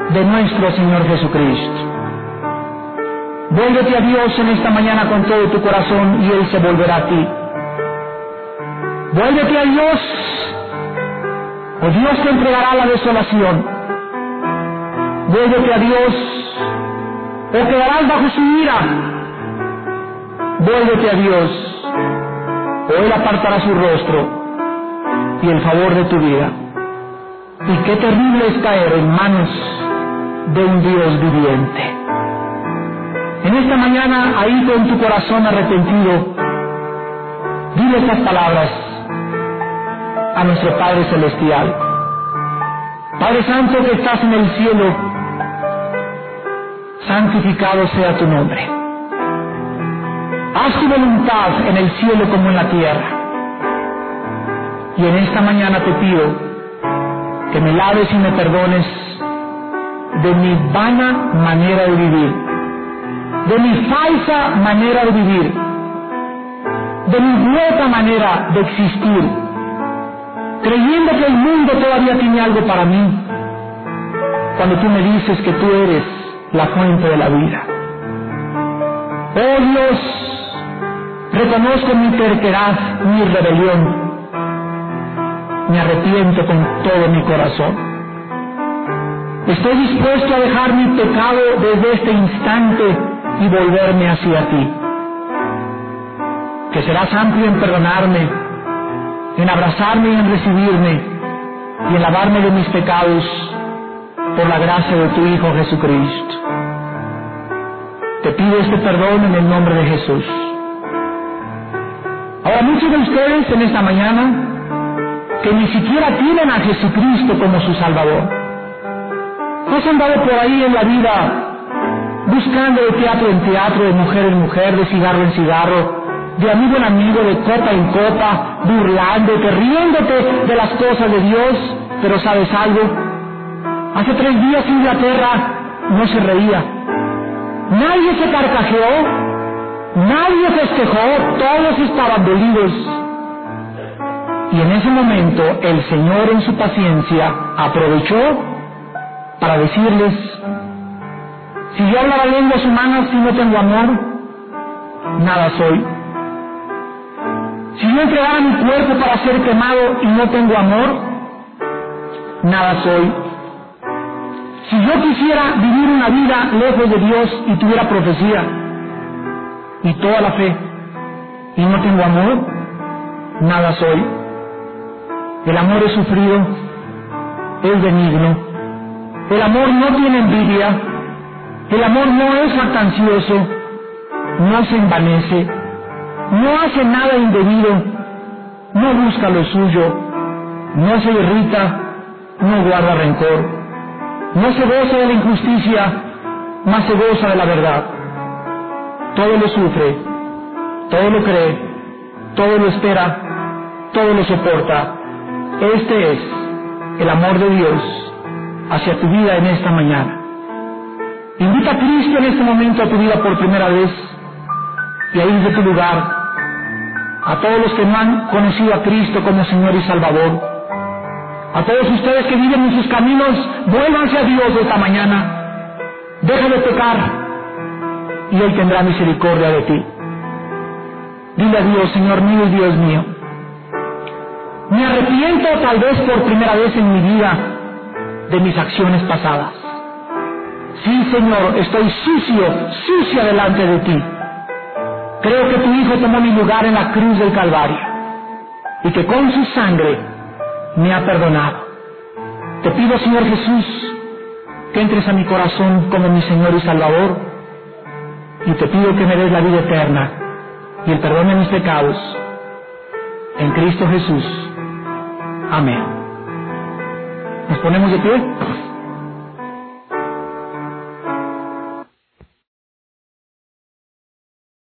S1: de nuestro Señor Jesucristo. Vuélvete a Dios en esta mañana con todo tu corazón y Él se volverá a ti. Vuélvete a Dios o Dios te entregará la desolación. Vuélvete a Dios o quedarás bajo su ira. Vuélvete a Dios o Él apartará su rostro y el favor de tu vida. Y qué terrible es caer en manos de un Dios viviente. En esta mañana, ahí con tu corazón arrepentido, dile estas palabras a nuestro Padre Celestial. Padre Santo que estás en el cielo, santificado sea tu nombre. Haz tu voluntad en el cielo como en la tierra. Y en esta mañana te pido que me laves y me perdones de mi vana manera de vivir de mi falsa manera de vivir, de mi hueca manera de existir, creyendo que el mundo todavía tiene algo para mí, cuando tú me dices que tú eres la fuente de la vida. Oh Dios, reconozco mi terquedad, mi rebelión, me arrepiento con todo mi corazón. Estoy dispuesto a dejar mi pecado desde este instante y volverme hacia ti. Que serás amplio en perdonarme, en abrazarme y en recibirme y en lavarme de mis pecados por la gracia de tu Hijo Jesucristo. Te pido este perdón en el nombre de Jesús. Ahora muchos de ustedes en esta mañana que ni siquiera tienen a Jesucristo como su Salvador. Has andado por ahí en la vida buscando de teatro en teatro, de mujer en mujer, de cigarro en cigarro, de amigo en amigo, de copa en copa, burlándote, riéndote de las cosas de Dios, pero ¿sabes algo? Hace tres días Inglaterra no se reía. Nadie se carcajeó, nadie festejó, todos estaban dolidos. Y en ese momento el Señor en su paciencia aprovechó para decirles, si yo hablara lenguas humanas y no tengo amor, nada soy. Si yo entregara mi cuerpo para ser quemado y no tengo amor, nada soy. Si yo quisiera vivir una vida lejos de Dios y tuviera profecía y toda la fe y no tengo amor, nada soy. El amor es sufrido, es benigno. El amor no tiene envidia, el amor no es fantasioso, no se envanece, no hace nada indebido, no busca lo suyo, no se irrita, no guarda rencor, no se goza de la injusticia, más se goza de la verdad. Todo lo sufre, todo lo cree, todo lo espera, todo lo soporta. Este es el amor de Dios hacia tu vida en esta mañana. Invita a Cristo en este momento a tu vida por primera vez y ahí de tu lugar. A todos los que no han conocido a Cristo como Señor y Salvador. A todos ustedes que viven en sus caminos, vuélvanse a Dios esta mañana. Deja de pecar y Él tendrá misericordia de ti. Dile a Dios, Señor mío y Dios mío. Me arrepiento tal vez por primera vez en mi vida de mis acciones pasadas. Sí, Señor, estoy sucio, sucia delante de ti. Creo que tu Hijo tomó mi lugar en la cruz del Calvario y que con su sangre me ha perdonado. Te pido, Señor Jesús, que entres a mi corazón como mi Señor y Salvador y te pido que me des la vida eterna y el perdón de mis pecados. En Cristo Jesús. Amén. ¿Nos ponemos de pie?